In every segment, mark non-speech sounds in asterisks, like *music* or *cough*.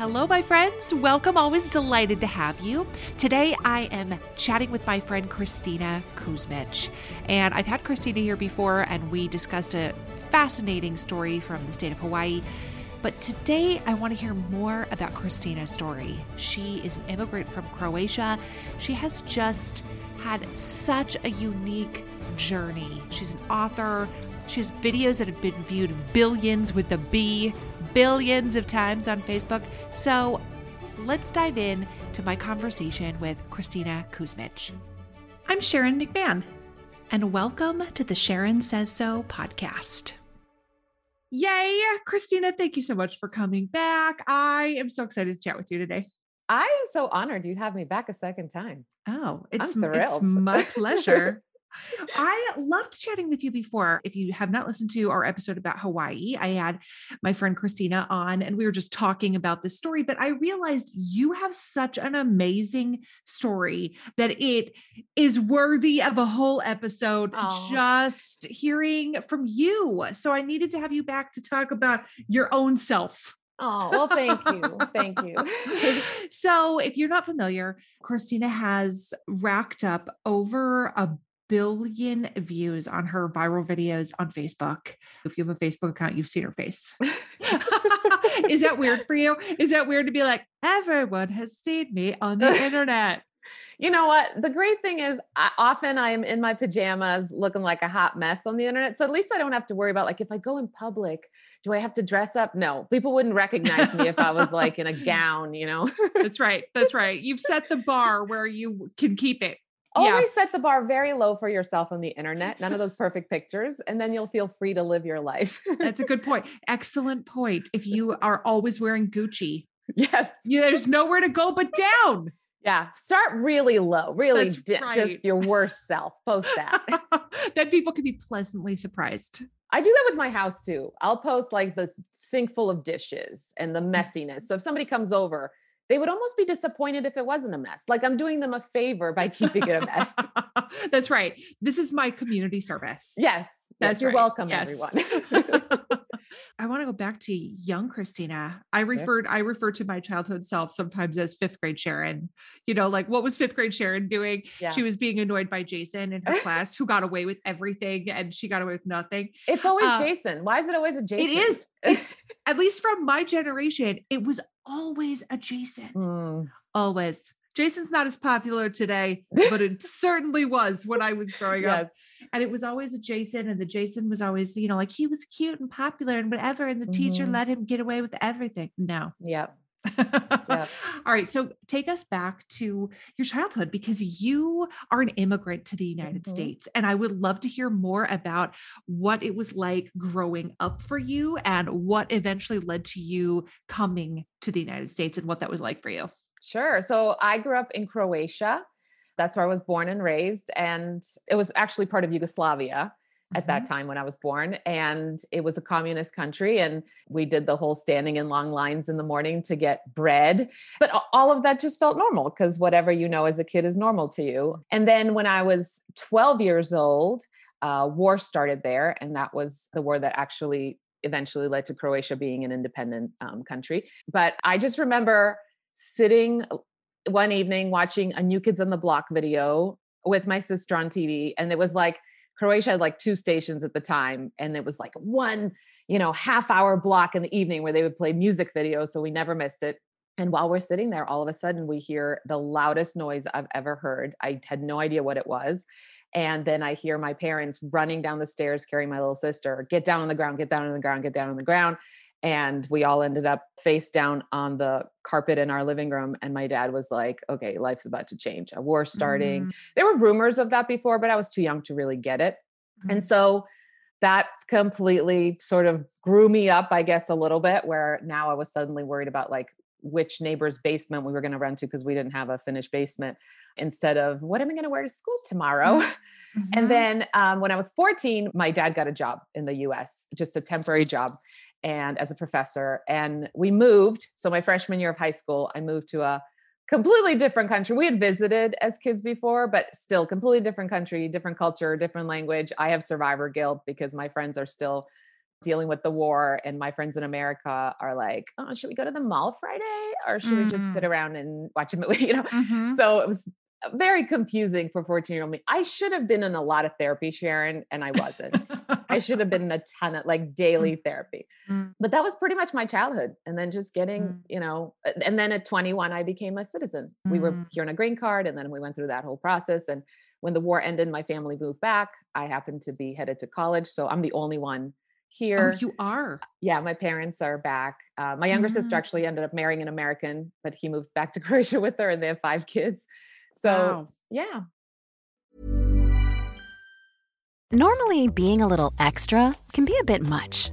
Hello, my friends. Welcome. Always delighted to have you. Today, I am chatting with my friend Kristina Kuzmič. And I've had Kristina here before, and we discussed a fascinating story from the state of Hawaii. But today, I want to hear more about Kristina's story. She is an immigrant from Croatia. She has just had such a unique journey. She's an author. She has videos that have been viewed billions with the B billions of times on Facebook. So let's dive in to my conversation with Kristina Kuzmič. I'm Sharon McMahon, and welcome to the Sharon Says So podcast. Yay, Kristina, thank you so much for coming back. I am so excited to chat with you today. I am so honored you'd have me back a second time. Oh, it's, it's my pleasure. *laughs* I loved chatting with you before. If you have not listened to our episode about Hawaii, I had my friend Kristina on and we were just talking about this story. But I realized you have such an amazing story that it is worthy of a whole episode Aww. just hearing from you. So I needed to have you back to talk about your own self. Oh, well, thank you. thank you. *laughs* so, if you're not familiar, Kristina has racked up over a billion views on her viral videos on Facebook. If you have a Facebook account, you've seen her face. *laughs* Is that weird for you? Is that weird to be like, everyone has seen me on the *laughs* internet? You know what? The great thing is, I, often I am in my pajamas looking like a hot mess on the internet. So at least I don't have to worry about, like, if I go in public, do I have to dress up? No, people wouldn't recognize me if I was like in a *laughs* gown, you know? That's right. That's right. You've set the bar where you can keep it Always yes. set the bar very low for yourself on the internet. None of those perfect pictures. And then you'll feel free to live your life. That's a good point. Excellent point. If you are always wearing Gucci, *laughs* yes, you, there's nowhere to go but down. Yeah. Start really low, really di- right. just your worst self. Post that. *laughs* then people can be pleasantly surprised. I do that with my house too. I'll post like the sink full of dishes and the messiness. So if somebody comes over, they would almost be disappointed if it wasn't a mess. Like I'm doing them a favor by keeping it a mess. *laughs* That's right. This is my community service. Yes. That's yes, you're right. welcome, yes. everyone. *laughs* I want to go back to young Kristina. I referred I refer to my childhood self sometimes as fifth grade Sharon. You know, like what was fifth grade Sharon doing? Yeah. She was being annoyed by Jason in her class who got away with everything and she got away with nothing. It's always uh, Jason. Why is it always a Jason? It is. It's *laughs* at least from my generation, it was always a Jason. Mm. Always. Jason's not as popular today, but it *laughs* certainly was when I was growing yes. up. And it was always a Jason, and the Jason was always, you know, like he was cute and popular and whatever. And the mm-hmm. teacher let him get away with everything. No. Yep. *laughs* yeah. All right. So take us back to your childhood because you are an immigrant to the United mm-hmm. States. And I would love to hear more about what it was like growing up for you and what eventually led to you coming to the United States and what that was like for you. Sure. So I grew up in Croatia. That's where I was born and raised. And it was actually part of Yugoslavia at that mm-hmm. time when I was born. And it was a communist country. And we did the whole standing in long lines in the morning to get bread. But all of that just felt normal because whatever you know as a kid is normal to you. And then when I was 12 years old, uh, war started there. And that was the war that actually eventually led to Croatia being an independent um, country. But I just remember sitting uh, one evening watching a New Kids on the Block video with my sister on TV. And it was like, Croatia had like two stations at the time, and it was like one, you know, half hour block in the evening where they would play music videos. So we never missed it. And while we're sitting there, all of a sudden we hear the loudest noise I've ever heard. I had no idea what it was. And then I hear my parents running down the stairs carrying my little sister, get down on the ground, get down on the ground, get down on the ground and we all ended up face down on the carpet in our living room and my dad was like okay life's about to change a war starting mm. there were rumors of that before but i was too young to really get it mm. and so that completely sort of grew me up i guess a little bit where now i was suddenly worried about like which neighbor's basement we were going to run to because we didn't have a finished basement instead of what am i going to wear to school tomorrow mm-hmm. *laughs* and then um, when i was 14 my dad got a job in the us just a temporary job and as a professor. And we moved. So my freshman year of high school, I moved to a completely different country. We had visited as kids before, but still completely different country, different culture, different language. I have survivor guilt because my friends are still dealing with the war and my friends in America are like, "Oh, should we go to the mall Friday or should mm. we just sit mm. around and watch a movie?" *laughs* You know. Mm-hmm. So it was very confusing for 14 year old me. I should have been in a lot of therapy, Sharon, and I wasn't. I should have been in a ton of like daily mm. *laughs* therapy. Mm. But that was pretty much my childhood. And then just getting, mm. you know, and then at 21, I became a citizen. Mm. We were mm. here on a green card, and then we went through that whole process. And when the war ended, my family moved back. I happened to be headed to college. So I'm the only one here. Oh, you are? Yeah, my parents are back. Uh, my younger sister actually ended up marrying an American, but he moved back to *laughs* Croatia with her, and they have five kids. So, wow. yeah. Normally, being a little extra can be a bit much,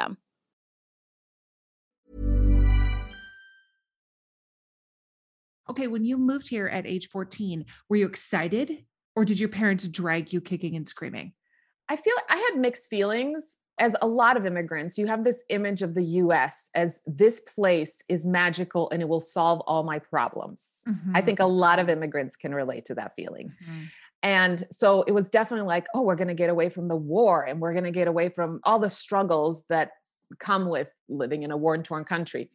system. Okay, when you moved here at age 14, were you excited or did your parents drag you kicking and screaming? I feel I had mixed feelings. As a lot of immigrants, you have this image of the US as this place is magical and it will solve all my problems. Mm-hmm. I think a lot of immigrants can relate to that feeling. Mm-hmm. And so it was definitely like, oh, we're going to get away from the war and we're going to get away from all the struggles that come with living in a war torn country.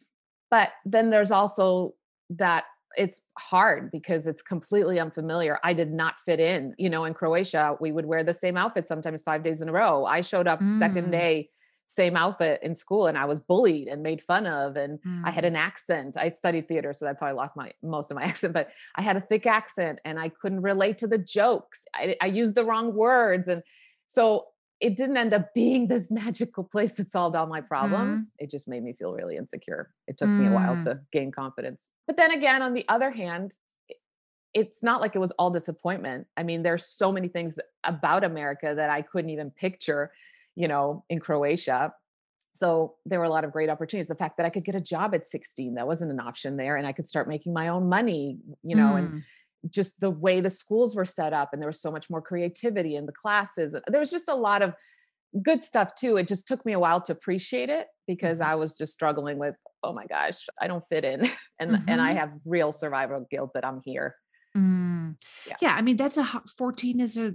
But then there's also that it's hard because it's completely unfamiliar. I did not fit in. You know, in Croatia, we would wear the same outfit sometimes five days in a row. I showed up mm. second day same outfit in school and I was bullied and made fun of and mm. I had mm. an accent. I studied theater so that's how I lost my most of my *laughs* accent but I had a thick accent and I couldn't relate to the jokes. I, I used the wrong words and so it didn't end up *laughs* being this magical place that solved all my problems. Mm. It just made me feel really insecure. It took mm. me a while mm. to gain confidence. But then again on the other hand it's not like it was all disappointment. I mean, there's so many things about America that I couldn't even picture you know, in Croatia. So there were a lot of great opportunities. The fact that I could get a job at 16, that wasn't an option there. And I could start making my own money, you know, mm. and just the way the schools were set up and there was so much more creativity in the classes. There was just a lot of good stuff too. It just took me a while to appreciate it because mm-hmm. I was just struggling with, oh my gosh, I don't fit in. *laughs* and mm-hmm. and I mm-hmm. have real survival guilt that I'm here. Mm. Yeah. yeah. I mean, that's a 14 is a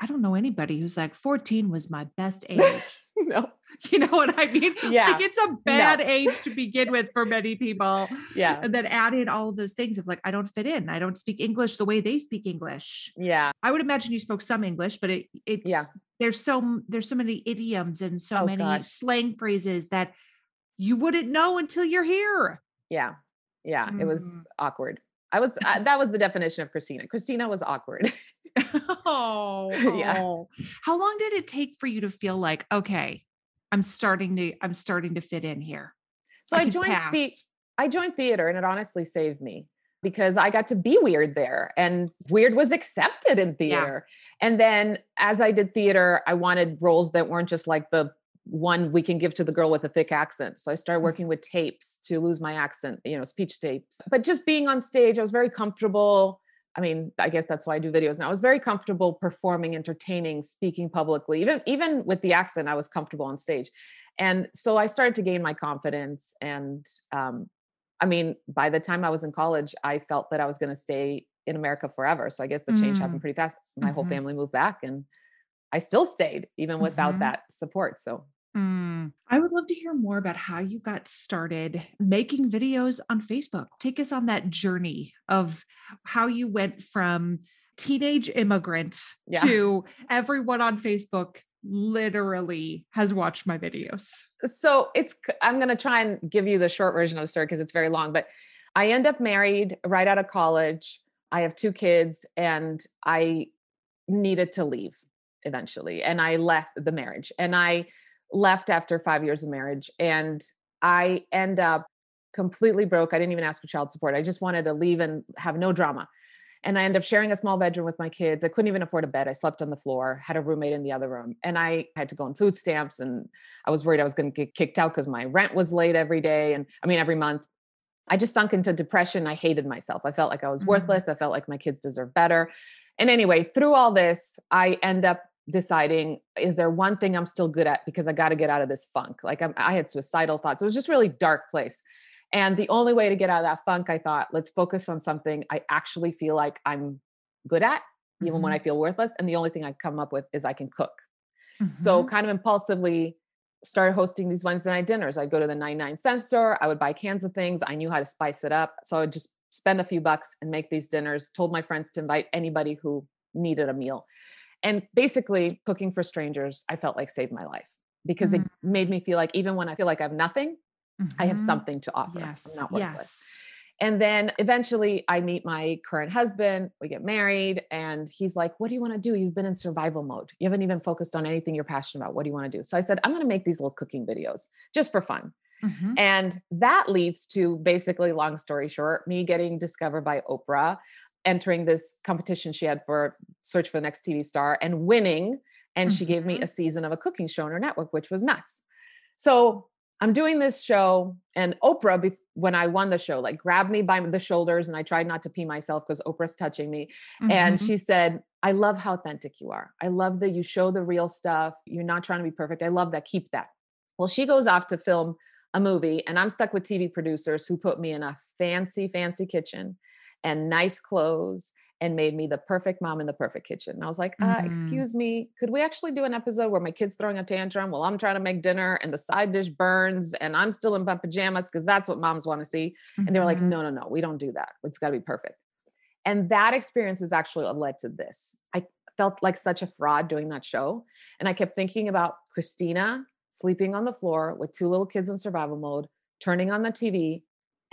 I don't know anybody who's like 14 was my best *laughs* age. no. *laughs* You know what I mean? Yeah. Like it's a bad no. age to begin with for many people. *laughs* Yeah. And then add in all of those things of like, I don't fit in. I don't speak English the way they speak English. Yeah. I would imagine you spoke some English, but it it's yeah. there's so there's so many idioms and so oh, many God. slang phrases that you wouldn't know until you're here. Yeah. Yeah. Mm. It was mm. awkward. I was uh, that was the definition of Kristina. Kristina was awkward. *laughs* oh, *laughs* yeah. Oh. How long did it take for you to feel like, okay, I'm starting to I'm starting to fit in here? So I, I joined the I joined theater and it honestly saved me. because I got to be weird there and weird was accepted in theater. Yeah. And then as I did theater, I wanted roles that weren't just like the one we can give to the girl with a thick accent. So I started mm. working with tapes to lose my accent, you know, speech tapes. But just being on stage, I was very comfortable. I mean, I guess that's why I do videos now. I was very comfortable performing, entertaining, speaking publicly. Even even with the accent, I was comfortable on stage. And so I started to gain my confidence and um, I mean, by the time I was in college, I felt that I was going to stay in America forever. So I guess the change mm. happened pretty fast. My mm-hmm. whole family moved back and I still stayed even without mm-hmm. that support. So Mm. I would love to hear more about how you got started making videos on Facebook. Take us on that journey of how you went from teenage immigrant yeah. to everyone on Facebook literally has watched my videos. So it's, I'm going to try and give you the short version of the story because it's very long, but I end up married right out of college. I have two kids and I needed to leave eventually. And I left the marriage and I left after five years of marriage. And I end up completely broke. I didn't even ask for child support. I just wanted to leave and have no drama and I ended up sharing a small bedroom with my kids. I couldn't even afford a bed. I slept on the floor, had a roommate in the other room, and I had to go on food stamps. And I was worried I was going to get kicked out because my rent was late every day. And I mean, every month. I just sunk into depression. I hated myself. I felt like I was mm-hmm. worthless. I felt like my kids deserve better. And anyway, through all this, I end up deciding is there one thing I'm still good at because I got to get out of this funk. Like I'm, I had suicidal thoughts. It was just really dark place. And the only way to get out of that funk, I thought, let's focus on something I actually feel like I'm good at, even mm-hmm. when I feel worthless. And the only thing I come up with is I can cook. Mm-hmm. So, kind of impulsively, started hosting these Wednesday night dinners. I'd go to the 99 cent store, I would buy cans of things. I knew how to spice it up. So, I would just spend a few bucks and make these dinners, told my friends to invite anybody who needed a meal. And basically, cooking for strangers, I felt like saved my life because mm-hmm. it made me feel like even when I feel like I have nothing, Mm-hmm. I have mm-hmm. something to offer. Yes. Not. Yes. And then eventually I meet my current husband, we get married, and he's like, What do you want to do? You've been in survival mode. You haven't even focused on anything you're passionate about. What do you want to do? So I said, I'm going to make these little cooking videos just for fun. Mm-hmm. And that leads to basically, long story short, me getting discovered by Oprah, entering this competition she had for Search for the Next TV Star and winning. And mm-hmm. she gave me mm-hmm. a season of a cooking show on her network, which was nuts. So I'm doing this show, and Oprah, when I won the show, like grabbed me by the shoulders, and I tried not to pee myself because Oprah's touching me. Mm-hmm. And she said, I love how authentic you are. I love that you show the real stuff. You're not trying to be perfect. I love that. Keep that. Well, she goes off to film a movie, and I'm stuck with TV producers who put me in a fancy, fancy kitchen and nice clothes and made me the perfect mom in the perfect kitchen. And I was like, uh, mm-hmm. excuse me, could we actually do an episode where my kid's throwing a tantrum while I'm trying to make dinner and the side dish burns and I'm still in my pajamas because that's what moms want to see. Mm-hmm. And they were like, no, no, no, we don't do that. It's got to be perfect. And that experience has actually led to this. I felt like such a fraud doing that show. And I kept thinking about Kristina sleeping on the floor with two little kids in survival mode, turning on the TV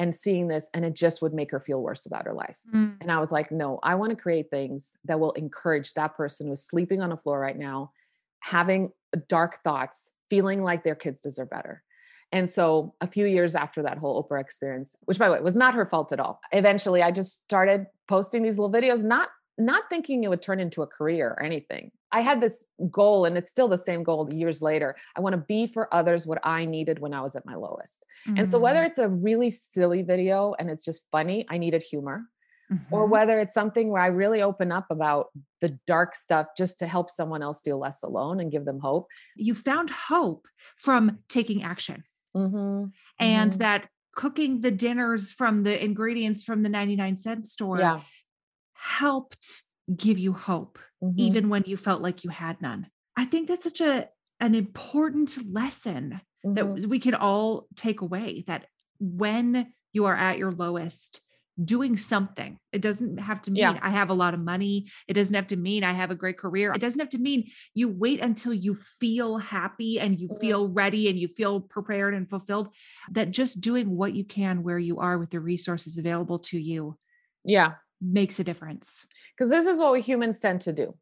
and seeing this and it just would make her feel worse about her life mm. and i was like no i want to create things that will encourage that person who's sleeping on the floor right now having dark thoughts feeling like their kids deserve better and so a few years after that whole oprah experience which by the way was not her fault at all eventually i just started posting these little videos not not thinking it would turn into a career or anything. I had this goal, and it's still the same goal years later. I want to be for others what I needed when I was at my lowest. Mm-hmm. And so, whether mm-hmm. it's a really silly video and it's just funny, I needed humor, mm-hmm. or whether it's something where I really open up about the dark stuff just to help someone else feel less alone and give them hope. You found hope from taking action. Mm-hmm. And mm-hmm. that cooking the dinners from the ingredients from the 99 cent store yeah helped give you hope mm-hmm. even when you felt like you had none i think that's such a an important lesson mm-hmm. that we can all take away that when you are at your lowest doing something it doesn't have to mean yeah. i have a lot of money it doesn't have to mean i have a great career it doesn't have to mean you wait until you feel happy and you mm-hmm. feel ready and you feel prepared and fulfilled that just doing what you can where you are with the resources available to you yeah makes a difference. Because this is what we humans tend to do.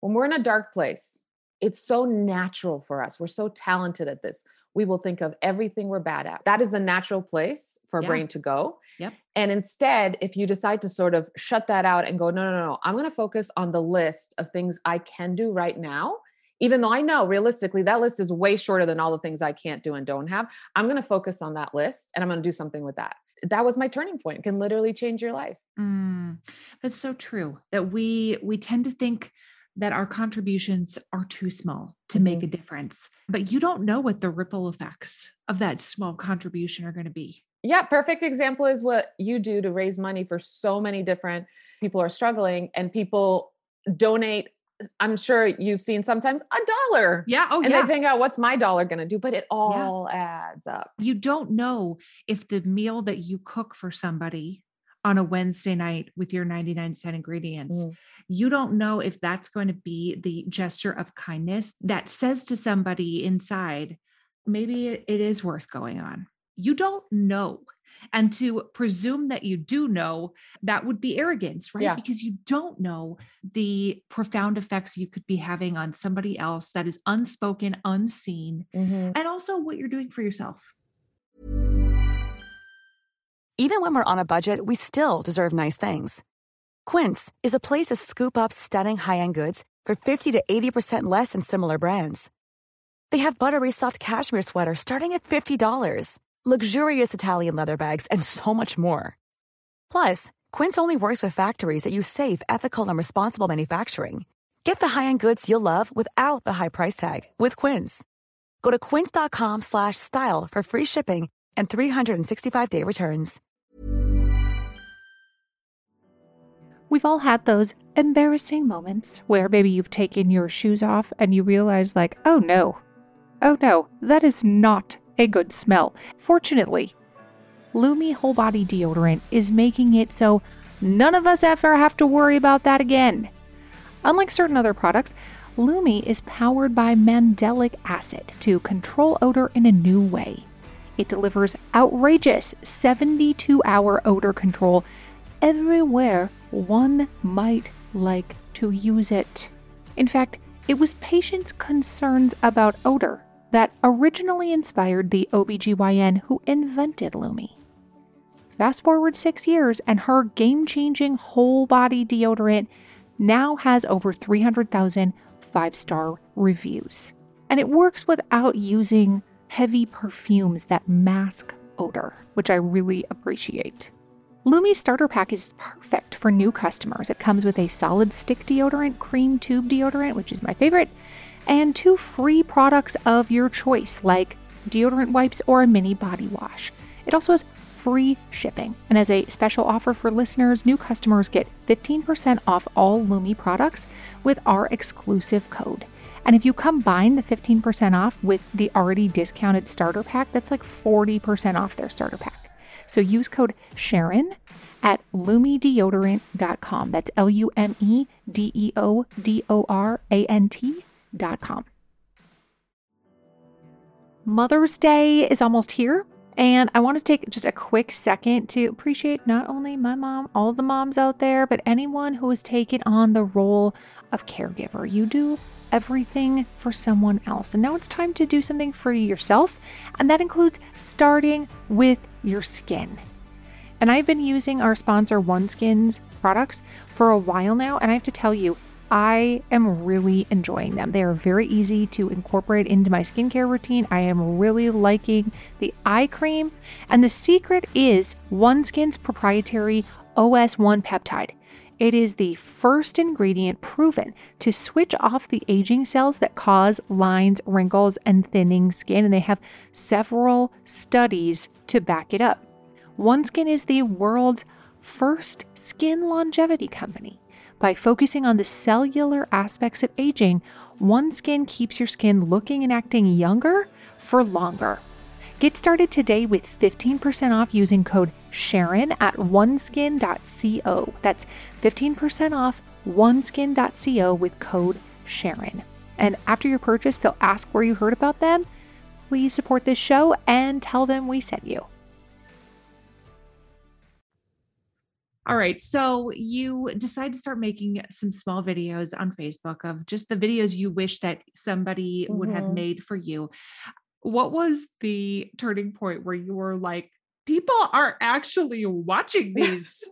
When we're in a dark place, it's so natural for us. We're so talented at this. We will think of everything we're bad at. That is the natural place for a yeah. brain to go. Yep. And instead, if you decide to sort of shut that out and go, no, no, no, I'm going to focus on the list of things I can do right now. Even though I know realistically that list is way shorter than all the things I can't do and don't have, I'm going to focus on that list and I'm going to do something with that. That was my turning point. It can literally change your life. Mm, that's so true. That we we tend to think that our contributions are too small to mm-hmm. make a difference, but you don't know what the ripple effects of that small contribution are going to be yeah, perfect example is what you do to raise money for so many different people are struggling and people donate I'm sure you've seen sometimes a dollar. Yeah. Oh, and yeah. they think, oh, what's my dollar going to do? But it all yeah. adds up. You don't know if the meal that you cook for somebody on a Wednesday night with your 99 cent ingredients, mm. you don't know if that's going to be the gesture of kindness that says to somebody inside, maybe it, it is worth going on you don't know. And to presume that you do know, that would be arrogance, right? Yeah. Because you don't know the profound effects you could be having on somebody else that is unspoken, unseen, mm-hmm. and also what you're doing for yourself. Even when we're on a budget, we still deserve nice things. Quince is a place to scoop up stunning high end goods for 50 to 80% less than similar brands. They have buttery soft cashmere sweaters starting at $50 luxurious Italian leather bags, and so much more. Plus, Quince only works with factories that use safe, ethical, and responsible manufacturing. Get the high-end goods you'll love without the high price tag with Quince. Go to quince.com/style for free shipping and 365-day returns. We've all had those embarrassing moments where maybe you've taken your shoes off and you realize like, "Oh no. Oh no, that is not a good smell. Fortunately, Lume Whole Body Deodorant is making it so none of us ever have to worry about that again. Unlike certain other products, Lume is powered by mandelic acid to control odor in a new way. It delivers outrageous 72 hour odor control everywhere one might like to use it. In fact, it was patients' concerns about odor that originally inspired the OBGYN who invented Lume. Fast forward six years, and her game changing whole body deodorant now has over 300,000 five star reviews. And it works without using heavy perfumes that mask odor, which I really appreciate. Lume's starter pack is perfect for new customers. It comes with a solid stick deodorant, cream tube deodorant, which is my favorite, and two free products of your choice, like deodorant wipes or a mini body wash. It also has free shipping. And as a special offer for listeners, new customers get 15% off all Lume products with our exclusive code. And if you combine the 15% off with the already discounted starter pack, that's like 40% off their starter pack. So use code Sharon at lumedeodorant.com. That's L U M E D E O D O R A N T Mother's Day is almost here, and I want to take just a quick second to appreciate not only my mom, all the moms out there, but anyone who has taken on the role of caregiver. You do everything for someone else, and now it's time to do something for yourself, and that includes starting with your skin. And I've been using our sponsor OneSkin's products for a while now, and I have to tell you, I am really enjoying them. They are very easy to incorporate into my skincare routine. I am really liking the eye cream. And the secret is OneSkin's proprietary OS1 peptide. It is the first ingredient proven to switch off the aging cells that cause lines, wrinkles, and thinning skin, and they have several studies to back it up. OneSkin is the world's first skin longevity company. By focusing on the cellular aspects of aging, OneSkin keeps your skin looking and acting younger for longer. Get started today with 15% off using code Sharon at oneskin.co. That's 15% off oneskin.co with code Sharon. And after your purchase, they'll ask where you heard about them. Please support this show and tell them we sent you. All right. So you decide to start making some small videos on Facebook of just the videos you wish that somebody mm-hmm. would have mm-hmm. made for you. What was the turning point where you were like, people are actually watching these.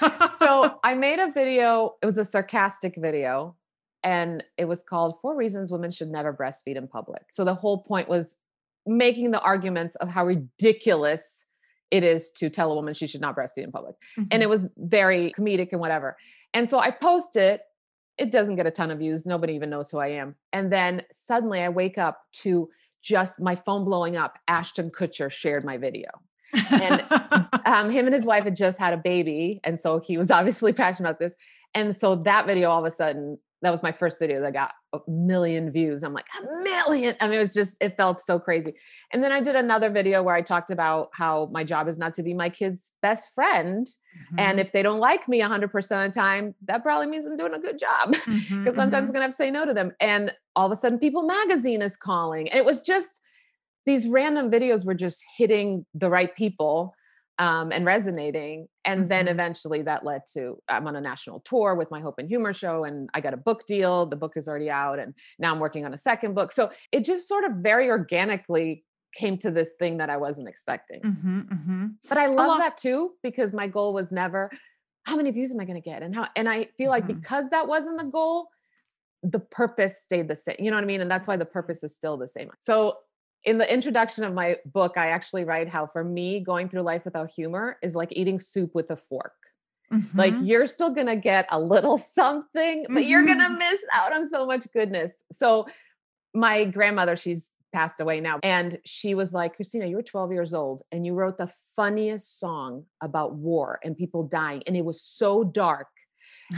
*laughs* so I made a video, it was a sarcastic video, and it was called Four Reasons Women Should Never Breastfeed in Public. So the whole point was making the arguments of how ridiculous it is to tell a woman she should not breastfeed in public. Mm-hmm. And it was very comedic and whatever. And so I post it. It doesn't get a ton of views. Nobody even knows who I am. And then suddenly I wake up to just my phone blowing up. Ashton Kutcher shared my video. and *laughs* um, him and his wife had just had a baby. And so he was *laughs* obviously passionate about this. And so that video all of a sudden that was my first video that got a million views. I'm like, a million. I mean, it was just, it felt so crazy. And then I did another video where I talked about how my job is not to be my kid's best friend. Mm-hmm. And if they don't like me 100% of the time, that probably means I'm doing a good job because mm-hmm, sometimes mm-hmm. I'm going to have to say no to them. And all of a sudden, People Magazine is calling. It was just, these random videos were just hitting the right people um, and resonating. And mm-hmm. then eventually that led to I'm on a national tour with my Hope and Humor show, and I got a book deal. The book is already out, and now I'm working on a second book. So it just sort of very organically came to this thing that I wasn't expecting. Mm-hmm, mm-hmm. But I love that too because my goal was never how many views am I going to get, and how. And I feel like mm-hmm. because that wasn't the goal, the purpose stayed the same. You know what I mean? And that's why the purpose is still the same. So in the introduction of my book, I actually write how for me, going through life without humor is like eating soup with a fork. Mm-hmm. Like you're still going to get a little *laughs* something, but mm-hmm. you're going to miss out on so much goodness. So, my grandmother, she's passed away now, and she was like, Kristina, you were 12 years old and you wrote the funniest song about war and people dying, and it was so dark.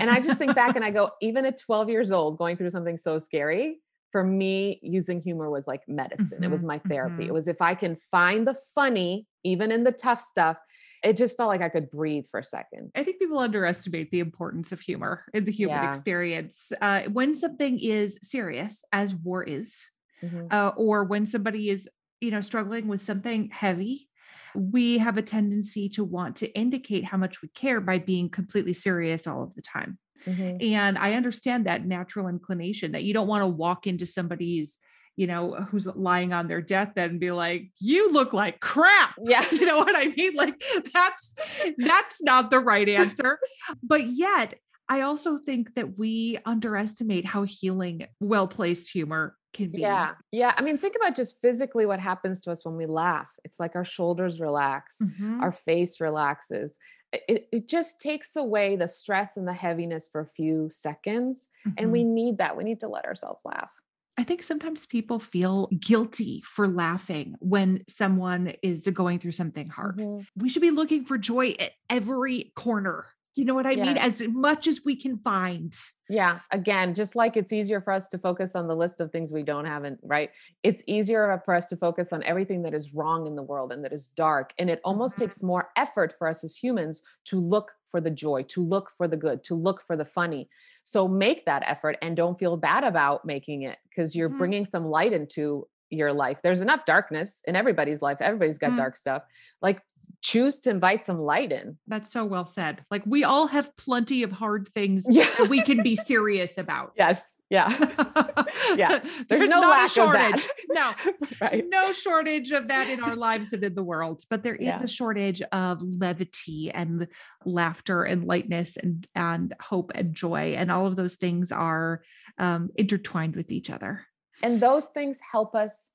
And I just think back and I go, *laughs* even at 12 years old, going through something so scary, for me, using humor was like medicine. Mm-hmm, it was mm-hmm, my therapy. Mm-hmm. It was if I can find the funny, even in the tough stuff, it just felt like I could breathe for a second. I think people underestimate the importance of humor in the human yeah. experience. Uh, when something is serious, as war is, mm-hmm. uh, or when somebody is, you know, struggling with something heavy, we have a tendency to want to indicate how much we care by being completely serious all of the time. Mm-hmm. And I understand that natural inclination that you don't want to walk into somebody's you know, who's lying on their deathbed and be like, you look like crap. *laughs* Yeah. You know what I mean? Like that's that's not the right answer. but yet I also think that we underestimate how healing well-placed humor can be. Yeah. Yeah. I mean, think about just physically what happens to us when we laugh. It's like our shoulders relax, mm-hmm. our face relaxes it, it just takes away the stress and the heaviness for a few seconds. Mm-hmm. And we mm-hmm. need that. We need to let ourselves laugh. I think sometimes people feel guilty for laughing when someone is going through something hard. Mm-hmm. We should be looking for joy at every corner you know what I yes. mean? As much as we can find. Yeah. Again, just like it's easier for us to focus on the list of things we don't have, and right? It's easier for us to focus on everything that is wrong in the world and that is dark. And it almost mm-hmm. takes more effort for us as humans to look for the joy, to look for the good, to look for the funny. So make that effort and don't feel bad about making it because you're mm-hmm. bringing some light into your life. There's enough darkness in everybody's life. Everybody's got mm-hmm. dark stuff. Like choose to invite some light in. That's so well said. Like we all have plenty of hard things yeah. that we can be *laughs* serious about. Yes. Yeah. *laughs* yeah. There's, There's no lack shortage. no. *laughs* right. No shortage of that in our lives and in the world, but there is yeah. a shortage of levity and laughter and lightness and and hope and joy and all of those things are um, intertwined with each other. And those things help us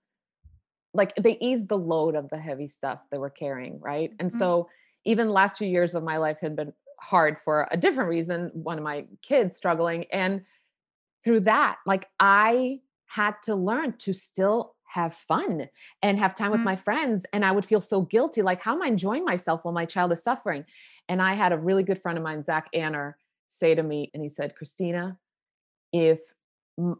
like they eased the load of the heavy stuff that we're carrying right and mm-hmm. so even last few years of my life had been hard for a different reason one of my kids struggling and through that like i had to learn to still have fun and have time with mm-hmm. my friends and i would feel so guilty like how am i enjoying myself while my child is suffering and i had a really good friend of mine zach anner say to me and he said kristina if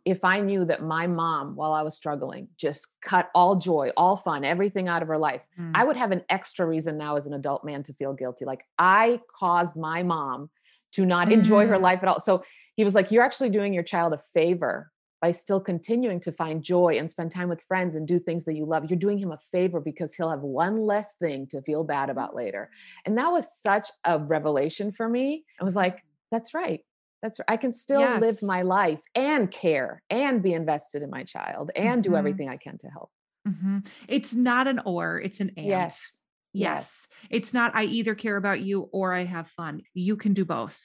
if I knew that my mom, while I was struggling, just cut all joy, all fun, everything out of her life, mm. I would have an extra reason now as an adult man to feel guilty. Like I caused my mom to not mm. enjoy her mm. life at all. So he was like, You're actually doing your child a favor by still continuing to find joy and spend time with friends and do things that you love. You're doing him a favor because he'll have one less thing to feel bad about later. And that was such a revelation for me. I was like, That's right that's right. I can still yes. live my life and care and be invested in my child and mm-hmm. do everything I can to help. Mm-hmm. It's not an or, it's an and. Yes. Yes. It's not I either care about you or I have fun. You can do both.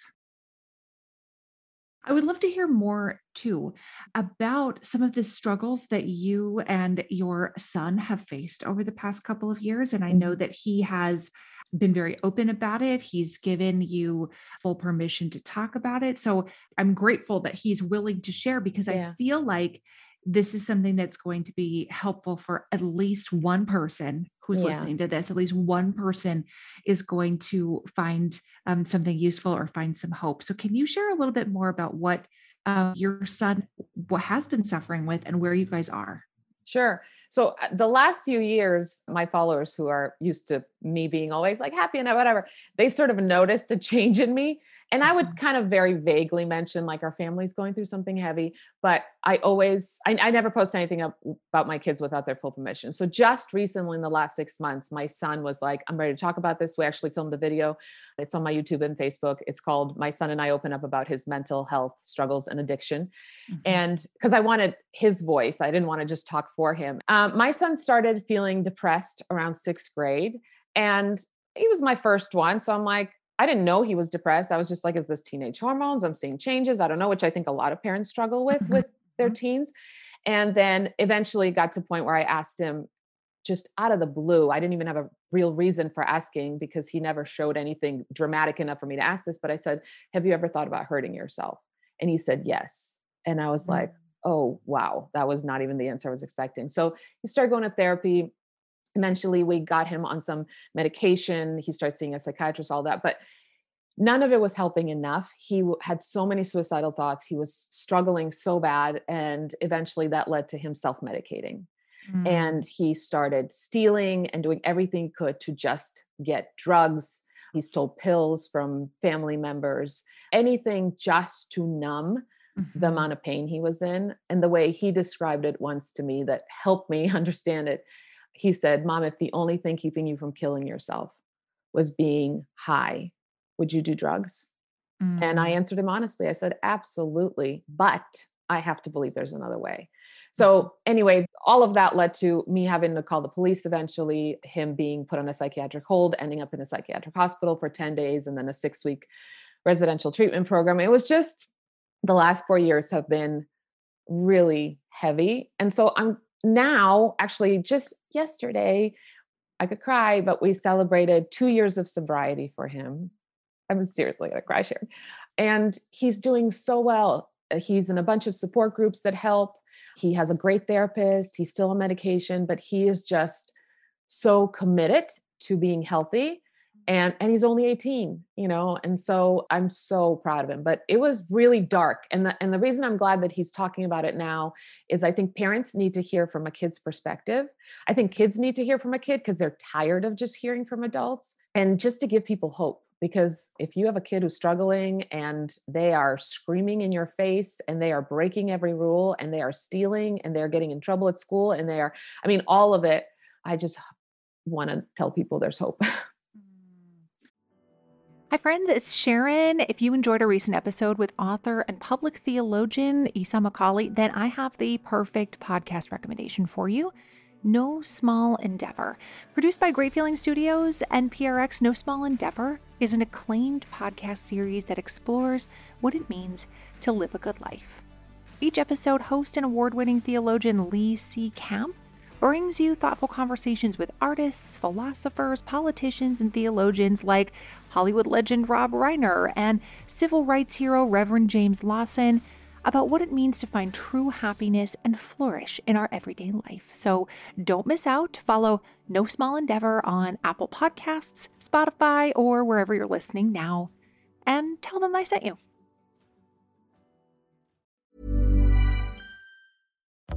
I would love to hear more too about some of the struggles that you and your son have faced over the past couple of years. And I know that he has been very open about it. He's given you full permission to talk about it. So I'm grateful that he's willing to share because Yeah. I feel like this is something that's going to be helpful for at least one person who's Yeah. listening to this. At least one person is going to find um, something useful or find some hope. So, can you share a little bit more about what uh, your son what has been suffering with and where you guys are? Sure. So uh, the last few years, my followers who are used to me being always like happy and whatever, they sort of noticed a change in me. And I would kind of very vaguely mention like our family's going through something heavy, but I always, I, I never post anything up about my kids without their full permission. So just recently in the last six months, my son was like, I'm ready to talk about this. We actually filmed a video. It's on my YouTube and Facebook. It's called My Son and I Open Up About His Mental Health Struggles and Addiction and because I wanted his voice, I didn't want to just talk for him. Um, my son started feeling depressed around sixth grade, and he was my first one. So I'm like, I didn't know he was depressed. I was just like, is this teenage hormones? I'm seeing changes. I don't know, which I think a lot of parents struggle with Mhm. with their teens. And then eventually got to a point where I asked him just out of the blue. I didn't even have a real reason for asking because he never showed anything dramatic enough for me to ask this. But I said, Have you ever thought about hurting yourself? And he said, Yes. And I was Mm. like, Oh, wow. That was not even the answer I was expecting. So he started going to therapy. Eventually, we got him on some medication. He started seeing a psychiatrist, all that. But none of it was helping enough. He had so many suicidal thoughts. He was struggling so bad. And eventually, that led to him self medicating Mm. and he started stealing and doing everything he could to just get drugs. He stole pills from family members, anything just to numb the Mhm. amount of pain he was in. And the way he described it once to me that helped me *laughs* understand it, he said, Mom, if the only thing keeping you from killing yourself was being high, would you do drugs? And I Mm. answered him honestly. I said, absolutely, but I have to believe there's another way. So, anyway, all of that led to me having to call the police eventually, him being put on a psychiatric hold, ending up in a psychiatric hospital for 10 days, and then a six week residential treatment program. It was just the last four years have been really heavy. And so I'm now actually just yesterday, I could cry, but we celebrated two years of sobriety for him. I'm seriously gonna cry, here. And he's doing so well. Uh, He's in a bunch of support groups that help. He has a great therapist. He's still on medication, but he is just so committed to being healthy. And and he's only 18, you know, and so I'm so proud of him. But it was really dark. And the and the reason I'm glad that he's talking about it now is I think parents need to hear from a kid's perspective. I think kids need to hear from a kid because they're tired of just hearing from adults and just to give people hope because if you have a kid who's struggling and they are screaming in your face and they are breaking every rule and they are stealing and they're getting in trouble at school and they are i mean all of it i just want to tell people there's hope *laughs* Hi, friends, it's Sharon. If you enjoyed a recent episode with author and public theologian Esau McCaulley, then I have the perfect podcast recommendation for you No Small Endeavor. Produced by Great Feeling Studios and PRX, No Small Endeavor is an acclaimed podcast series that explores what it means to live a good life. Each episode, host and award winning theologian Lee C. Camp brings you thoughtful conversations with artists, philosophers, politicians, and theologians like Hollywood legend Rob Reiner and civil rights hero Reverend James Lawson about what it means to find true happiness and flourish in our everyday life. So don't miss out. Follow No Small Endeavor on Apple Podcasts, Spotify, or wherever you're listening now. And tell them I sent you.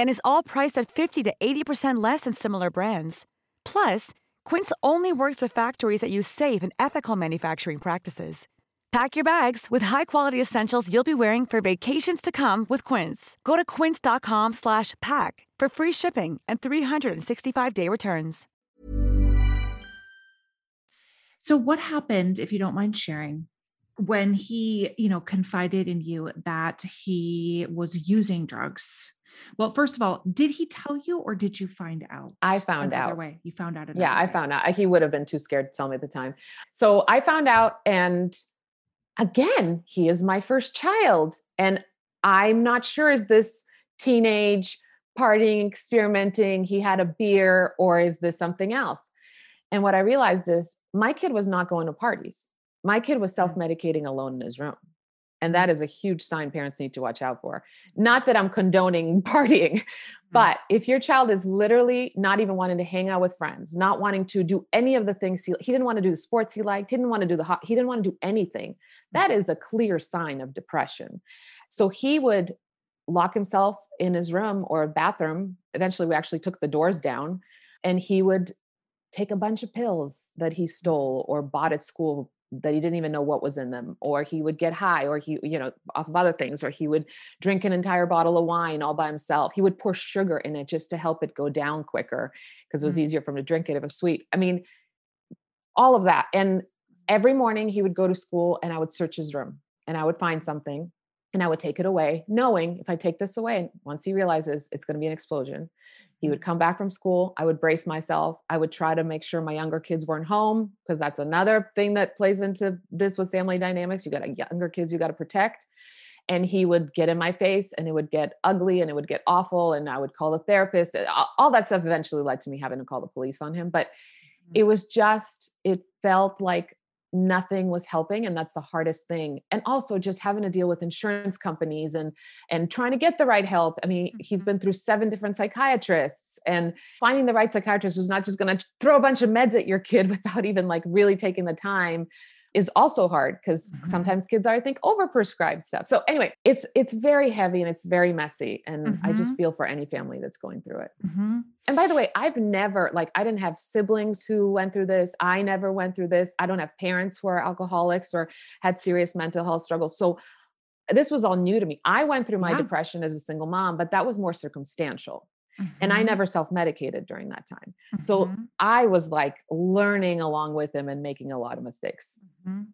And is all priced at 50 to 80% less than similar brands. Plus, Quince only works with factories that use safe and ethical manufacturing practices. Pack your bags with high-quality essentials you'll be wearing for vacations to come with Quince. Go to quince.com/pack for free shipping and 365-day returns. So what happened if you don't mind sharing when he, you know, confided in you that he was using drugs? Well, first of all, did he tell you or did you find out? I found out. way. You found out Yeah, I way. found out. He would have been too scared to tell me at the time. So I found out, and again, he is my first child. And I'm not sure is this teenage partying, experimenting, he had a beer, or is this something else? And what I realized is my kid was not going to parties. My kid was mm. self medicating alone in his room. And that is a huge sign parents need to watch out for. Not that I'm condoning *laughs* partying, hmm. but if your child is literally not even wanting to hang out with friends, not wanting to do any of the things he, he didn't want to do the sports he liked, didn't want to do the hot, he didn't want to do anything, hmm. that is a clear sign of depression. So he would lock himself in his room or bathroom. Eventually, we actually took the doors down and he would take a bunch of pills that he stole or bought at school that he didn't even know what was in them or he would get high or he you know off of other things or he would drink an entire bottle of wine all by himself he would pour sugar in it just to help it go down quicker because it was Mm. easier for him to drink it if it was sweet i mean all of that and every morning he would go to school and i would search his room and i would find something and i would take it away knowing if i take this away once he realizes it's going to be an explosion he would come back from school. I would brace myself. I would try to make sure my younger kids weren't home because that's another thing that plays into this with family dynamics. You got younger kids you got to protect. And he would get in my face and it would get ugly and it would get awful. And I would call the therapist. All that stuff eventually led to me having to call the police on him. But it mm-hmm. was just, it felt like nothing was helping and that's the hardest thing and also just having to deal with insurance companies and and trying to get the right help i mean mm-hmm. he's been through seven different psychiatrists and finding the right psychiatrist who's not just going to throw a bunch of meds at your kid *laughs* without even like really taking the time is also hard because mm-hmm. sometimes kids are i think overprescribed stuff so anyway it's it's very heavy and it's very messy and mm-hmm. i just feel for any family that's going through it mm-hmm. and by the way i've never like i didn't have siblings who went through this i never went through this i don't have parents who are alcoholics or had serious mental health struggles so this was all new to me i went through my Yeah. depression as a single mom but that was more circumstantial and i Mhm. never self-medicated during that time so Mhm. i was like learning along with him and making a lot of mistakes Mhm.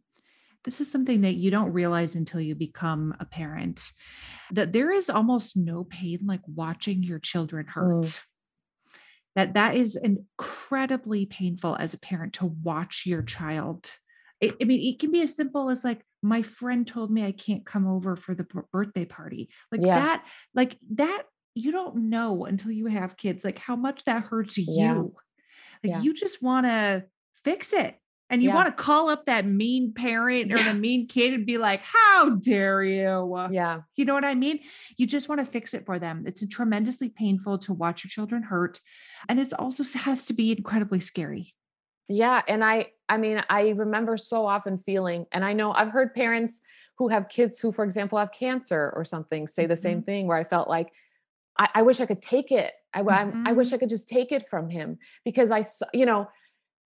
This is something that you don't realize until you become a parent that there is almost no pain like watching your children hurt. Mm. That that is incredibly painful as a parent to watch your child. It, I mean, it can be as simple as like my friend told me I can't come over for the birthday party. Like Yeah. that, like that. You don't know until you have kids, like how much that hurts Yeah. you. Like Yeah. you just want to fix it. And you Yeah. want to call up that mean parent or the mean kid and be like, how dare you? yeah You know what I mean? You just want to fix it for them. It's tremendously painful to watch your children hurt. And it's also has to be incredibly scary. Yeah, and I I mean, I remember so often feeling and I know I've heard parents who have kids who for example have cancer or something say the same mm-hmm. thing where I felt like I, I wish I could take it. I, I'm- I wish I could just take it from him because I saw, you know,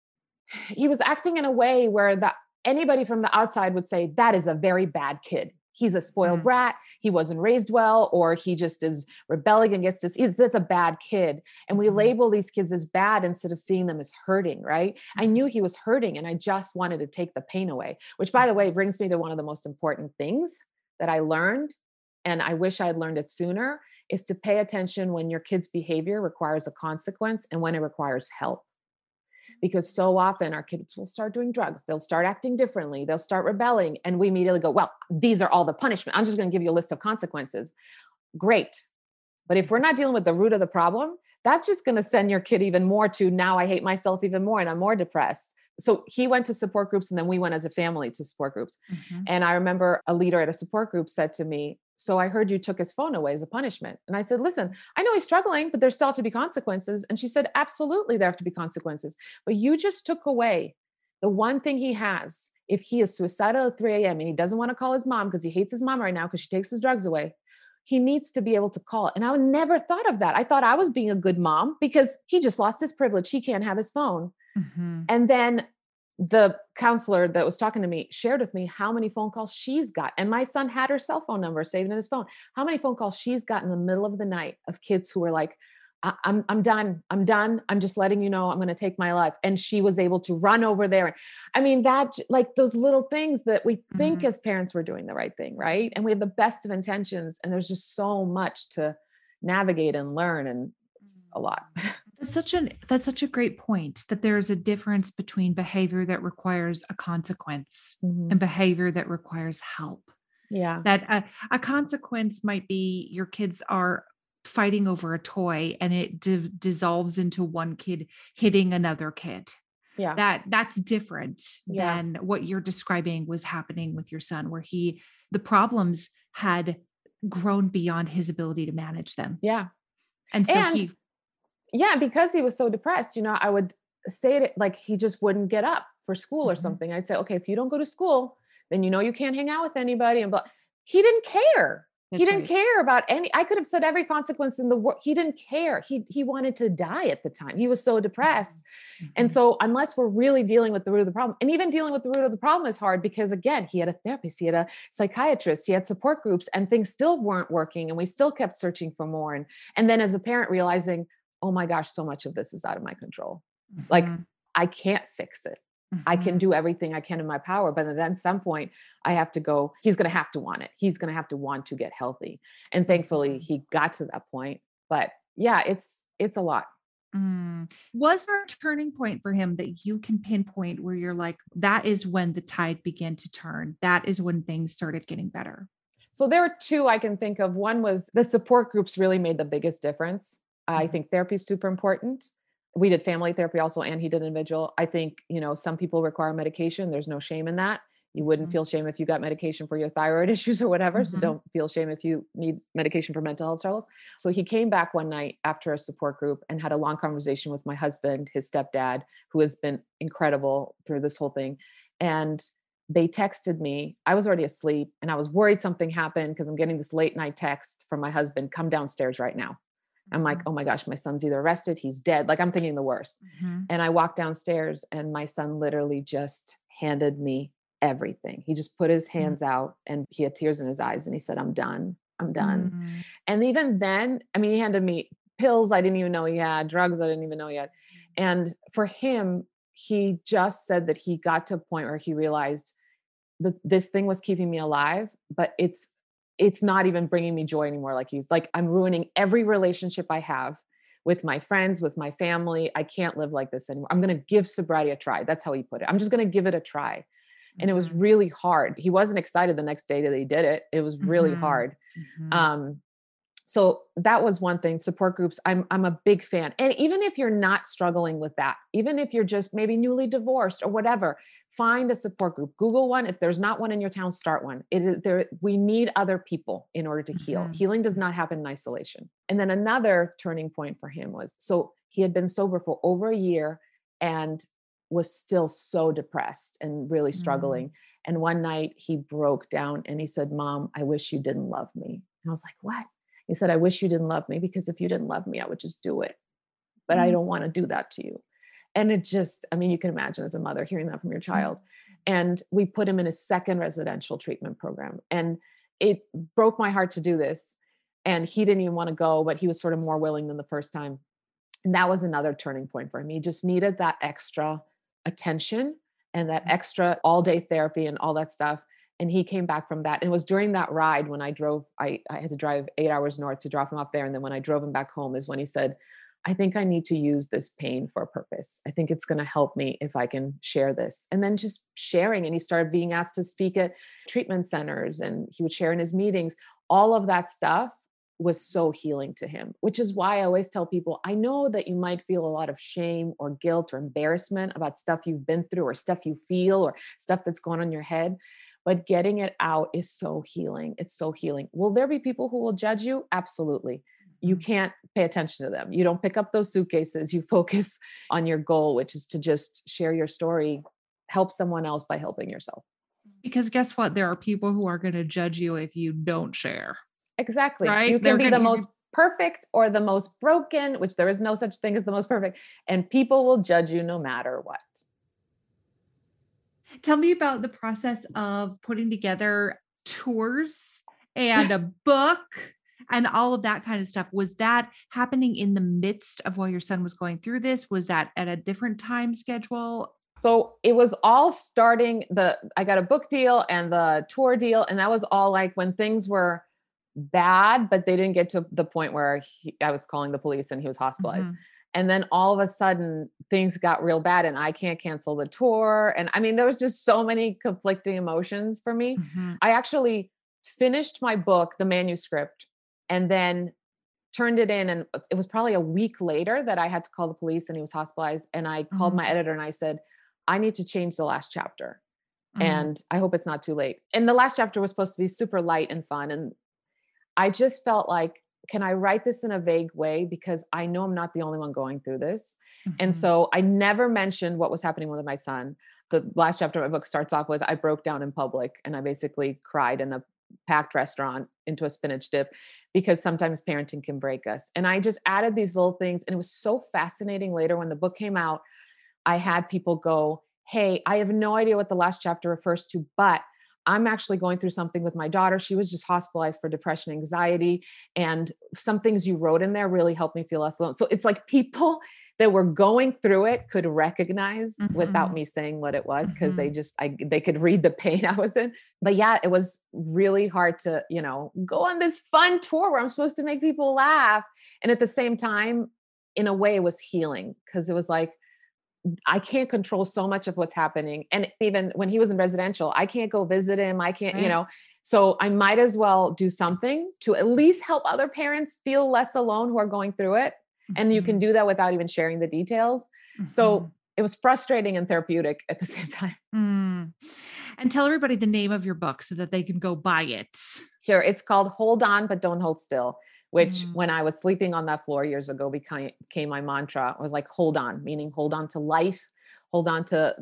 *sighs* he was acting in a way where the anybody from the outside would say that is a very bad kid. He's a spoiled Mhm. brat. He wasn't raised well, or he just is rebelling against his. He's, that's a bad kid, and we Mhm. label these kids as bad instead of seeing them as hurting. Right? I knew he was hurting, and I just wanted to take the pain away. Which, by the way, brings me to one of the most important things that I learned, and I wish I'd learned it sooner, is to pay attention when your kid's behavior requires a consequence and when it requires help. Because so often our kids will start doing drugs they'll start acting differently they'll start rebelling and we immediately go well these are all the punishment. I'm just going to give you a list of consequences. Great. But if we're not dealing with the root of the problem that's just going to send your kid even more to now i hate myself even more and i'm more depressed. So he went to support groups and then we went as a family to support groups. Mhm. and I remember a leader at a support group said to me, So I heard you took his phone away as a punishment. And I said, Listen, I know he's struggling, but there still have to be consequences. And she said, Absolutely, there have to be consequences. But you just took away the one thing he has. If he is suicidal at 3 a.m. and he doesn't want to call his mom because he hates his mom right now because she takes his drugs away, he needs to be able to call. And I never thought of that. I thought I was being a good mom because he just lost his privilege. He can't have his phone. Mm-hmm. And then the counselor that was talking to me shared with me how many phone calls she's got. And my son had her cell phone number saved in his phone. How many phone calls she's got in the middle of the night of kids who were like, I'm I'm done. I'm done. I'm just letting you know I'm going to take my life. And she was able to run over there. I mean, that like those little things that we think mm-hmm. as parents we're doing the right thing, right? And we have the best of intentions, and there's just so much to navigate and learn, and it's a lot. That's such an that's such a great point that there's a difference between behavior that requires a consequence mm-hmm. and behavior that requires help. Yeah. That a, a consequence might be your kids are fighting over a toy and it d- dissolves into one kid hitting another kid yeah that that's different yeah. than what you're describing was happening with your son where he the problems had grown beyond his ability to manage them yeah and so and, he yeah because he was so depressed you know i would say it like he just wouldn't get up for school or mm-hmm. something. I'd say okay if you don't go to school then you know you can't hang out with anybody and but he didn't care. That's he didn't right. care about any i could have said every consequence in the world he didn't care. He he wanted to die at the time. He was so depressed. Mm-hmm. and so unless we're really dealing with the root of the problem and even dealing with the root of the problem is hard because again he had a therapist he had a psychiatrist he had support groups and things still weren't working and we still kept searching for more and and then as a parent realizing oh my gosh so much of this is out of my control mm-hmm. like i can't fix it Mm-hmm. I can mm-hmm. do everything I can in my power, but then at some point I have to go, he's going to have to want it. He's going to have to want to get healthy. And thankfully mm-hmm. he got to that point. But yeah, it's it's a lot. Mm. Was there a turning point for him that you can pinpoint where you're like, that is when the tide began to turn? That is when things started getting better? So there are two I can think of. One was the support groups really made the biggest difference. I think therapy is super important. We did family therapy also and he did individual. I think you know some people require medication. There's no shame in that. You wouldn't mm-hmm. feel shame if you got medication for your thyroid *laughs* issues or whatever mm-hmm. so don't feel shame if you need medication for mental health struggles. So he came back one night after a support group and had a long conversation with my husband his stepdad who has been incredible through this whole thing and they texted me. I was already asleep and i was worried something happened because i'm getting this late night text from my husband come downstairs right now I'm like, mm-hmm. oh my gosh, my son's either arrested, he's dead. Like I'm thinking the worst. Mm-hmm. And I walked downstairs and my son literally just handed me everything. He just put his mm. hands mm-hmm. out and he had tears in his eyes and he said, I'm done. I'm done. Mm-hmm. And even then, I mean, he handed me pills I didn't even know he had, drugs I didn't even know he had. Mm. And for him, he just said that he got to a point where he realized that this thing was keeping me alive, but it's it's not even bringing me joy anymore like he's like i'm ruining every relationship i have with my friends with my family i can't live like this anymore i'm going to give sobriety a try that's how he put it i'm just going to give it a try and it was mm-hmm. really hard he wasn't excited the next day that he did it it was really mm-hmm. hard mm-hmm. um so that was one thing support groups i'm i'm a big fan and even if you're not struggling with that even if you're just maybe newly divorced or whatever find a support group google one if there's not one in your town start one it is there we need other people in order to heal mm-hmm. healing does not happen in isolation and then another turning point for him was so he had been sober for over a year and was still so depressed and really mm-hmm. struggling mm-hmm. and one night he broke down and he said mom i wish you didn't love me and i was like what he said, I wish you didn't love me because if you didn't love me, I would just do it. But mm-hmm. I don't want to do that to you. And it just, I mean, you can imagine as a mother hearing that from your mm-hmm. child. And we put him in a second residential treatment program. And it broke my heart to do this. And he didn't even want to go, but he was sort of more willing than the first time. And that was another turning point for him. He just needed that extra attention and that mm-hmm. extra all day therapy and all that stuff and he came back from that and it was during that ride when i drove I, I had to drive eight hours north to drop him off there and then when i drove him back home is when he said i think i need to use this pain for a purpose i think it's going to help me if i can share this and then just sharing and he started being asked to speak at treatment centers and he would share in his meetings all of that stuff was so healing to him, which is why I always tell people I know that you might feel a lot of shame or guilt or embarrassment about stuff you've been through or stuff you feel or stuff that's going on in your head but getting it out is so healing. It's so healing. Will there be people who will judge you? Absolutely. You can't pay attention to them. You don't pick up those suitcases. You *laughs* focus on your goal, which is to just share your story, help someone else by helping yourself. Because guess what? There are people who are going to judge you if you don't share. Exactly. Right? You They're can be the most perfect or the most broken, which there is no such thing as the most perfect, and people will judge you no matter what. Tell me about the process of putting together tours and a book and all of that kind of stuff. Was that happening in the midst of while your son was going through this? Was that at a different time schedule? So it was all starting the I got a book deal and the tour deal, and that was all like when things were bad, but they didn't get to the point where he, I was calling the police and he was hospitalized. Mhm. And then all of a sudden things got real bad and I can't cancel the tour. And I mean, there was just so many conflicting emotions for me. Mhm. I actually finished my book, the manuscript, and then turned it in. And it was probably a week later that I had to call the police and he was hospitalized. And I called Mhm. my editor and I said, I need to change the last chapter. Mhm. And I hope it's not too late. And the last chapter was supposed to be super light and fun. And I just felt like, can I write this in a vague way? Because I know I'm not the only one going through this. And Mhm. so I never mentioned what was happening with my son. The last chapter of my book starts off with I broke down in public and I basically cried in a packed restaurant into a spinach dip because sometimes parenting can break us. And I just added these little things. And it was so fascinating later when the book came out. I had people go, Hey, I have no idea what the last chapter refers to, but I'm actually going through something with my daughter. She was just hospitalized for depression, anxiety, and some things you wrote in there really helped me feel less alone. So it's like people that were going through it could recognize without Mhm. me saying what it was because Mhm. they just I they could read the pain *laughs* I was in. But yeah, it was really hard to, you know, go on this fun tour where I'm supposed to make people laugh and at the same time in a way it was healing because it was like I can't control so much of what's happening. And even when he was in residential, I can't go visit him. I can't, you know. So I might as well do something to at least help other parents feel less alone who are going through it. And you can Mhm. do that without even sharing the details. So Mhm. it was frustrating and therapeutic at the *laughs* same time. Mm. And tell everybody the name of your book so that they can go buy it. Sure. It's called Hold On, but Don't Hold Still, which Mm. when I was sleeping on that floor years ago became, became my mantra. I was like, hold on, meaning hold on to life, hold on to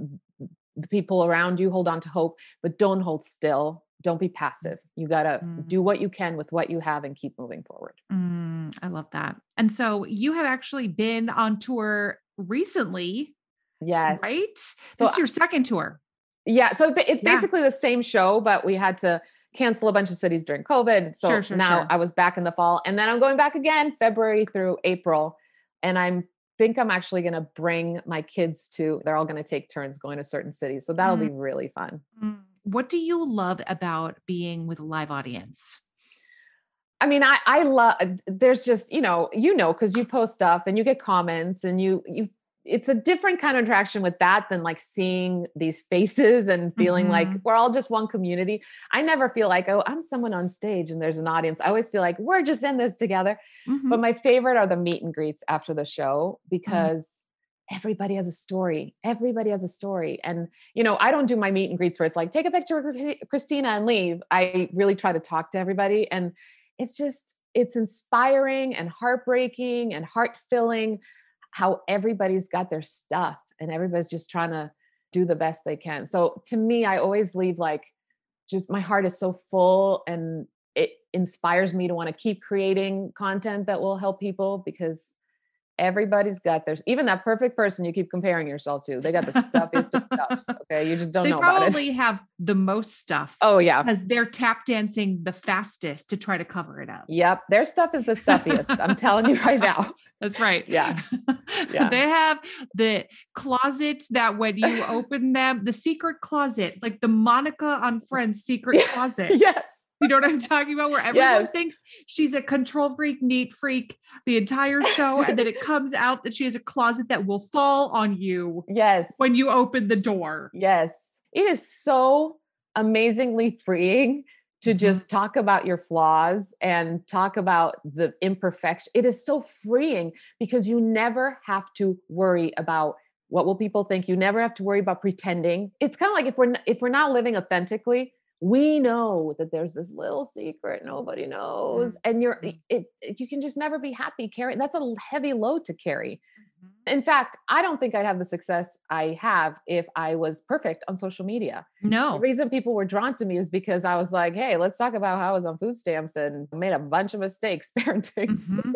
the people around you, hold on to hope, but don't hold still. Don't be passive. You got to do what you can with what you have and keep moving forward. Mm, I love that. And so you have actually been on tour recently, Yes. right? So this is your second tour. Yeah. So it's Yeah. basically the same show, but we had to cancel a bunch of cities during COVID. So Sure, sure, now sure. I was back in the fall and then I'm going back again February through April. And I'm think I'm actually going to bring my kids to, they're all going to take turns going to certain cities. So that'll be really fun. Mm. What do you love about being with a live audience? I mean, I, I love, there's just, you know, you know, cause you post stuff and you get comments and you, you, it's a different kind of interaction with that than like seeing these faces and feeling like Mhm. we're all just one community. I never feel like, oh, I'm someone on stage and there's an audience. I always feel like we're just in this together. Mhm. But my favorite are the meet and greets after the show because everybody has a story. Everybody has a story. And, you know, I don't do my meet and greets where it's like, take a picture with Kristina and leave. I really try to talk to everybody. And it's just, it's inspiring and heartbreaking and heart filling how everybody's got their stuff and everybody's just trying to do the best they can. So to me, I always leave like, just my heart is so full and it inspires me to want to keep creating content that will help people because everybody's got their even that perfect person you keep comparing yourself to they got the stuffiest of *laughs* stuffs okay you just don't they know about it probably have the most stuff oh yeah because they're tap dancing the fastest to try to cover it up. yep their stuff is the stuffiest i'm *laughs* telling you right now That's right. *laughs* Yeah. Yeah. they have the closets that when you open them, the secret closet, like the Monica on Friends secret closet. yes You know what I'm talking about? Where everyone Yes. thinks she's a control freak, neat freak the entire show. and then it *laughs* comes out that she has a closet that will fall on you yes when you open the door. Yes. It is so amazingly freeing to Mhm. just talk about your flaws and talk about the imperfection. It is so freeing because you never have to worry about what will people think. You never have to worry about pretending. It's kind of like if we're if we're not living authentically, we know that there's this little secret nobody knows and you're Mhm. it, it you can just never be happy carrying that's a heavy load to carry In fact, I don't think I'd have the success I have if I was perfect on social media. The No. reason people were drawn to me is because I was like, hey, let's talk about how I was on food stamps and made a bunch of mistakes *laughs* parenting. Mhm.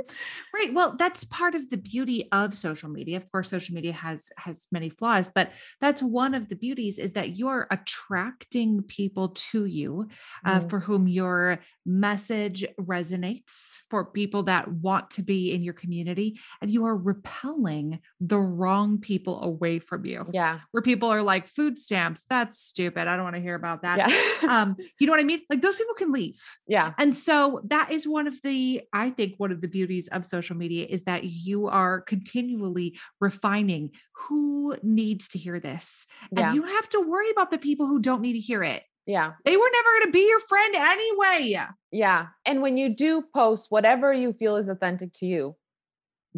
Right. Well, that's part of the beauty of social media. Of course, social media has has many flaws, but that's one of the beauties is that you're attracting people to you uh, Mm. for whom your message resonates, for people that want to be in your community, and you are repelling the wrong people away from you. Yeah. Where people are like, food stamps, that's stupid. I don't want to hear about that. Yeah. *laughs* um, you know what I mean? Like those people can leave. yeah. And so that is one of the, I think, one of the beauties of social media is that you are continually refining who needs to hear this. Yeah. And you have to worry about the people who don't need to hear it. Yeah. They were never going to be your friend anyway. Yeah. And when you do post whatever you feel is authentic to you,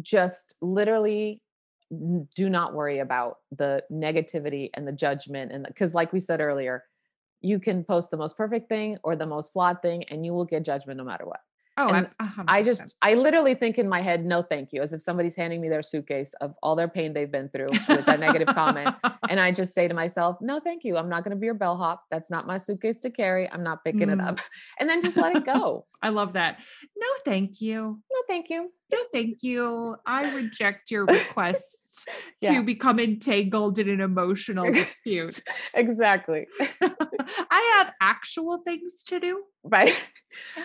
just literally do not worry about the negativity and the judgment. And because, like we said earlier, you can post the most perfect thing or the most flawed thing, and you will get judgment no matter what. Oh, And a- a hundred I just, I literally think in my head, no, thank you, as if somebody's handing me their suitcase of all their pain they've been through with that negative comment. And I just say to myself, no, thank you. I'm not going to be your bellhop. That's not my suitcase to carry. I'm not picking it Mm. up. *laughs* And then just let it go. *laughs* I love that. No, thank you. no, thank you. No, thank you. I reject your request *laughs* Yeah. to become entangled in an emotional dispute. exactly. I have actual things to do. Right.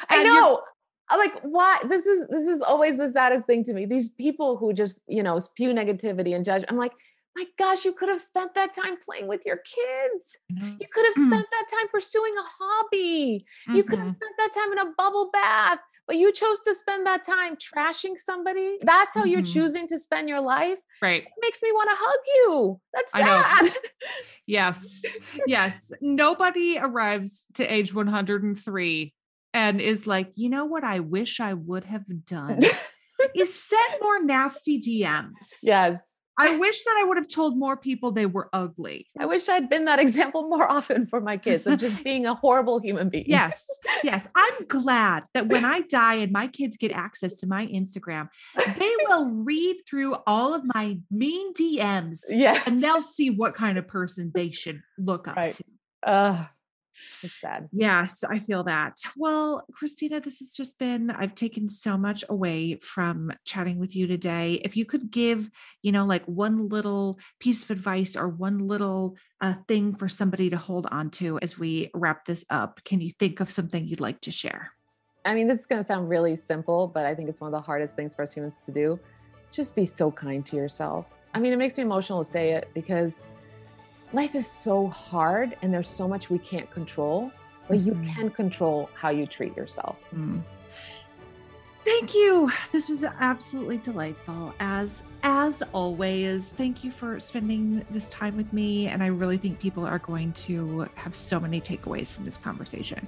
I know. I'm Like why this is this is always the saddest thing to me. These people who just, you know, spew negativity and judge. I'm like, my gosh, you could have spent that time playing with your kids. You could have Mm. spent that time pursuing a hobby. You could have spent that time in a bubble bath, but you chose to spend that time trashing somebody. That's how you're Mhm. choosing to spend your life. Right. It makes me want to hug you. That's sad. Yes. *laughs* Yes. Nobody arrives to age 103 and is like, you know what I wish I would have done *laughs* is send more nasty DMs. yes. I wish that I would have told more people they were ugly. I wish I'd been that *laughs* example more often for my kids of just being a horrible human being. Yes. Yes. I'm glad that when I die and my kids get access to my Instagram, they will read through all of my mean DMs Yes. and they'll see what kind of person they should look up Right. to. Ugh, it's sad. Yes, I feel that. Well, Kristina, this has just been, I've taken so much away from chatting with you today. If you could give, you know, like one little piece of advice or one little uh, thing for somebody to hold on to as we wrap this up, can you think of something you'd like to share? I mean, this is going to sound really simple, but I think it's one of the hardest things for us humans to do. Just be so kind to yourself. I mean, it makes me emotional to say it because life is so hard and there's so much we can't control, but you Mhm. can control how you treat yourself. Mm. Thank you. This was absolutely delightful. As as always, thank you for spending this time with me and I really think people are going to have so many takeaways from this conversation.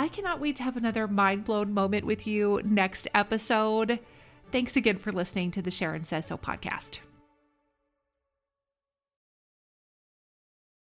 I cannot wait to have another mind blown moment with you next episode. Thanks again for listening to the Sharon Says So podcast.